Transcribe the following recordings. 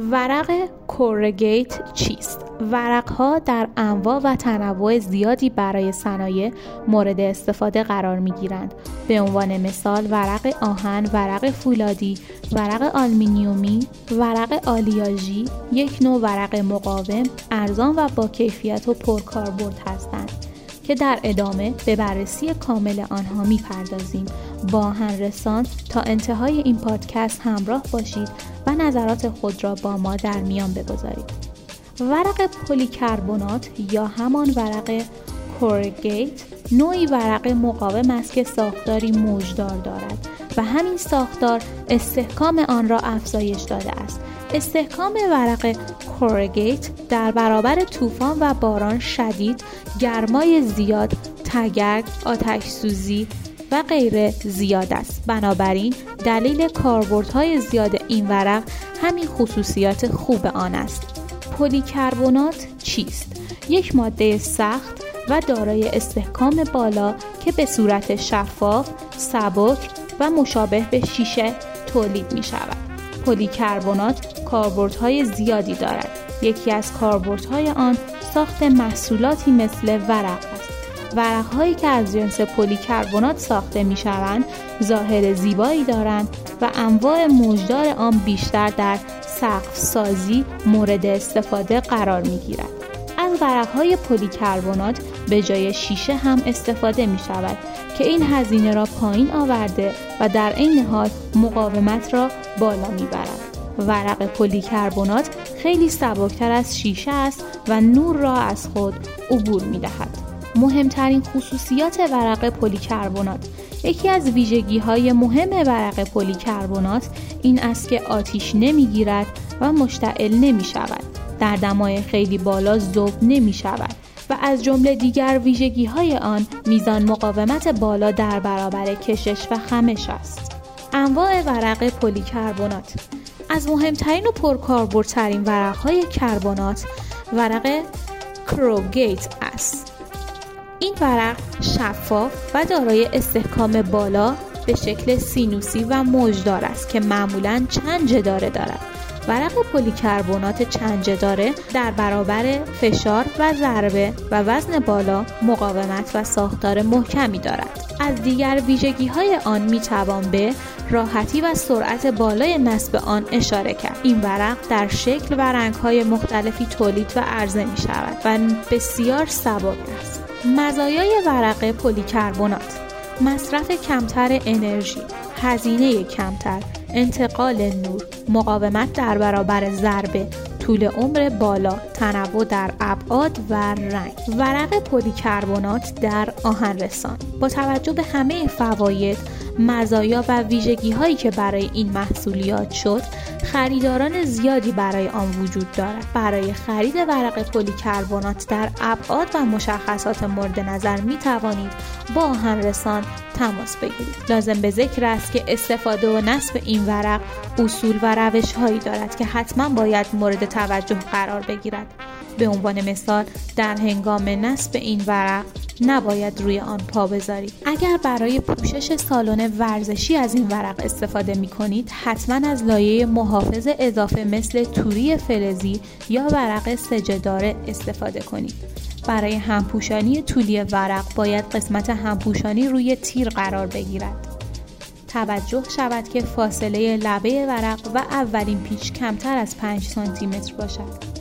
ورق کورگیت چیست؟ ورقها در انواع و تنوع زیادی برای صنایع مورد استفاده قرار می گیرند. به عنوان مثال ورق آهن، ورق فولادی، ورق آلمینیومی، ورق آلیاژی یک نوع ورق مقاوم، ارزان و با کیفیت و پرکاربرد هستند. که در ادامه به بررسی کامل آنها می‌پردازیم با آهن رسان تا انتهای این پادکست همراه باشید و نظرات خود را با ما در میان بگذارید. ورق پلیکربنات یا همان ورق کورگیت نوعی ورق مقاوم است که ساختاری موجدار دارد و همین ساختار استحکام آن را افزایش داده است. استحکام ورق کورگیت در برابر طوفان و باران شدید گرمای زیاد تگرگ آتش سوزی و غیره زیاد است. بنابراین دلیل کاربردهای زیاد این ورق همین خصوصیات خوب آن است. پلیکربنات چیست؟ یک ماده سخت و دارای استحکام بالا که به صورت شفاف سبک و مشابه به شیشه تولید می شود. پلیکربنات کاربردهای زیادی دارد. یکی از کاربردهای آن ساخت محصولاتی مثل ورق است. ورقهایی که از جنس پلیکربنات ساخته می شوند ظاهر زیبایی دارند و انواع موجدار آن بیشتر در سقف سازی مورد استفاده قرار می گیرد. از ورقهای پلیکربنات به جای شیشه هم استفاده می شود که این هزینه را پایین آورده و در عین حال مقاومت را بالا می برد. ورق پلیکربنات خیلی سبکتر از شیشه است و نور را از خود عبور می دهد. مهمترین خصوصیات ورق پلیکربنات یکی از ویژگی های مهم ورق پلیکربنات این است که آتیش نمی‌گیرد و مشتعل نمی شود. در دمای خیلی بالا ذوب نمی شود و از جمله دیگر ویژگی های آن میزان مقاومت بالا در برابر کشش و خمش است. انواع ورق پلیکربنات از مهمترین و پرکاربردترین ورق های کربنات ورق کروگیت است. این ورق شفاف و دارای استحکام بالا به شکل سینوسی و موجدار است که معمولا چند جداره دارد. ورق پلیکربنات چند داره در برابر فشار و ضربه و وزن بالا مقاومت و ساختار محکمی دارد. از دیگر ویژگی های آن می توان به راحتی و سرعت بالای نصب آن اشاره کرد این ورق در شکل و رنگ های مختلفی تولید و عرضه می شود و بسیار سبک است مزایای ورق پلیکربنات مصرف کمتر انرژی هزینه کمتر انتقال نور مقاومت در برابر ضربه طول عمر بالا تنوع در ابعاد و رنگ. ورق پلیکربنات در آهن رسان با توجه به همه فواید مزایا و ویژگی هایی که برای این محصول بیان شد خریداران زیادی برای آن وجود دارد. برای خرید ورق پلیکربنات در ابعاد و مشخصات مورد نظر می توانید با آهن رسان تماس بگیرید. لازم به ذکر است که استفاده و نصب این ورق اصول و روش هایی دارد که حتما باید مورد توجه قرار بگیرد. به عنوان مثال در هنگام نصب این ورق نباید روی آن پا بذارید. اگر برای پوشش سالن ورزشی از این ورق استفاده می کنید حتما از لایه محافظ اضافه مثل توری فلزی یا ورق سجداره استفاده کنید. برای همپوشانی طولی ورق باید قسمت همپوشانی روی تیر قرار بگیرد. توجه شود که فاصله لبه ورق و اولین پیچ کمتر از 5 سانتی متر باشد.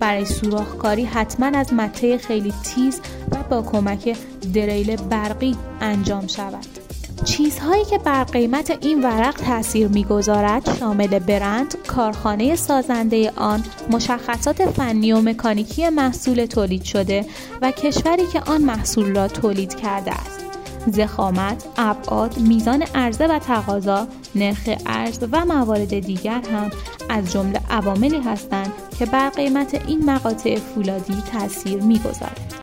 برای سوراخکاری حتما از مته خیلی تیز و با کمک دریل برقی انجام شود چیزهایی که بر قیمت این ورق تاثیر می‌گذارد شامل برند، کارخانه سازنده آن، مشخصات فنی و مکانیکی محصول تولید شده و کشوری که آن محصول را تولید کرده است. زخامت، ابعاد، میزان عرضه و تقاضا، نرخ ارز و موارد دیگر هم از جمله عواملی هستند که بر قیمت این مقاطع فولادی تاثیر می‌گذارد.